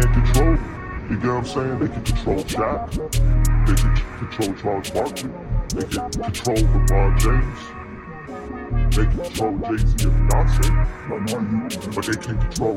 can't control. You get what I'm saying? They can control Shaq. They can control Charles Barkley. They can control LeBron James. They control Jay-Z and Beyonce. But they can't control.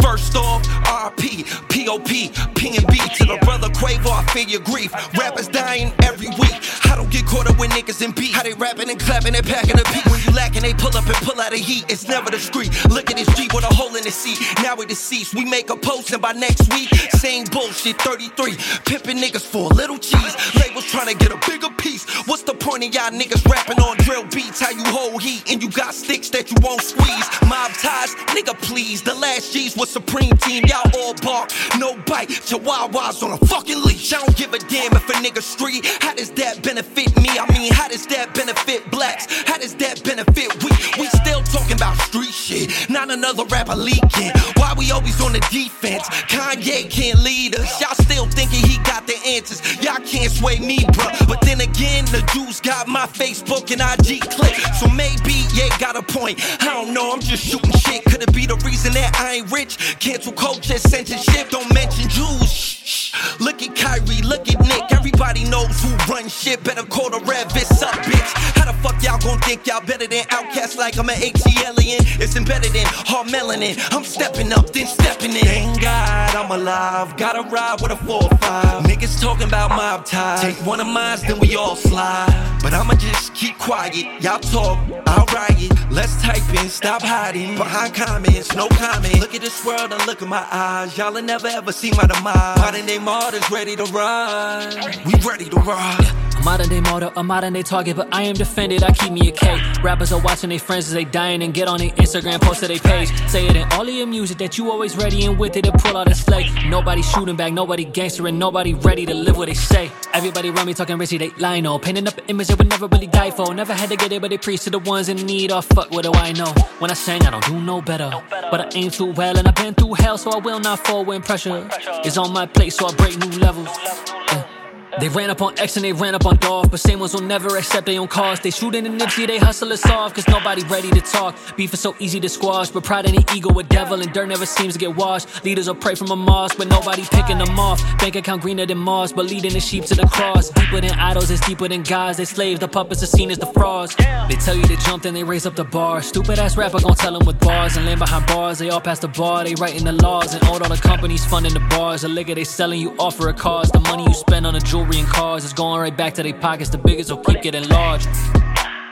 First off, RP, POP, P and B to the brother Quavo, I feel your grief. Rappers dying every week. I don't get caught up with niggas and beat. How they rapping and clapping and packing a beat. When you lacking, they pull up and pull out the heat. It's never the street. Look at this Jeep with a hole in the seat. Now we deceased. We make a post and by next week, same bullshit. 33, pimping niggas for a little cheese. Labels trying to get a bigger piece. What's the point of y'all niggas rapping on drill beats? How you hold heat and you got sticks that you won't squeeze. Mob ties, nigga, please. The last G's was Supreme Team. Y'all all bark, no bite. Chihuahuas on a fucking leash. I don't give a damn if a nigga street. How does that benefit me? I mean, how does that benefit blacks? How does that benefit we? We still talking about street shit. Not another rapper leaking. Why we always on the defense? Kanye can't lead us. Y'all can't sway me, bruh. But then again, the dudes got my Facebook and IG click. So maybe, yeah, got a point. I don't know, I'm just shooting shit. Could it be the reason that I ain't rich? Cancel culture, censorship, don't mention Jews. Shh, shh. Look at Kyrie, look at Nick. Everybody knows who runs shit. Better call the Rev, it's up, bitch. How the fuck y'all gon' think y'all better than OutKast like I'm an HC alien? It's embedded in hard melanin. I'm stepping up, then stepping in. Thank God I'm alive. Gotta ride with a 4 or 5. Niggas talking about mob ties. Take one of mine, then we all slide. But I'ma just keep quiet. Y'all talk, I'll riot. Let's type in, stop hiding. Behind comments, no comment. Look at this world and look at my eyes. Y'all will never ever see my demise. Modern day martyrs ready to run. We ready to ride. Modern day martyr, a modern day target, but I am defended. I keep me a K. Rappers are watching their friends as they dying and get on their Instagram, post to their page. Say it in all of your music that you always ready and with it to pull out a slate. Nobody shooting back, nobody gangster, and nobody ready to live what they say. Everybody around me talking risky, they line on. Painting up an image they would never really die for. Never had to get it, but they preach to the ones in need. Oh, fuck, what do I know? When I sing, I don't do no better. But I aim too well, and I've been through hell, so I will not fall when pressure is on my plate, so I break new levels. Yeah. They ran up on X and they ran up on Dolph, but same ones will never accept their own cause. They shooting in Nipsey, they hustle us off, cause nobody ready to talk. Beef is so easy to squash, but pride and the ego with devil and dirt never seems to get washed. Leaders will pray from a mosque, but nobody picking them off. Bank account greener than Mars, but leading the sheep to the cross. Deeper than idols, it's deeper than gods. They slaves, the puppets are seen as the frauds. They tell you to jump, then they raise up the bar. Stupid ass rapper gon' tell them with bars and land behind bars. They all pass the bar, they writing the laws, and own all the companies funding the bars. The liquor they selling you offer a cause. The money you spend on the jewelry and cars is going right back to their pockets. The biggest will keep getting large.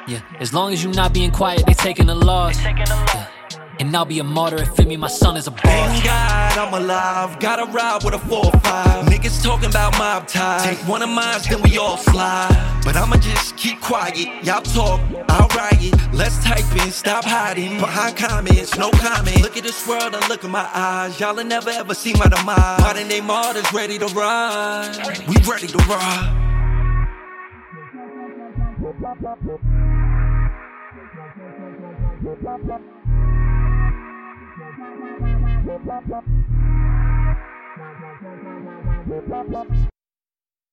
Yeah, as long as you not being quiet, they taking a loss. Yeah. And I'll be a martyr if it me my son is a boss. Thank God I'm alive. Gotta ride with a 4 or 5. Niggas talking about mob ties. Take one of mine, then we all slide. But I'ma just keep quiet. Y'all talk, I'll riot. Let's type in, stop hiding. Behind comments, no comment. Look at this world and look in my eyes. Y'all will never ever see my demise. Modern day martyrs ready to run. We ready to ride. Thank you.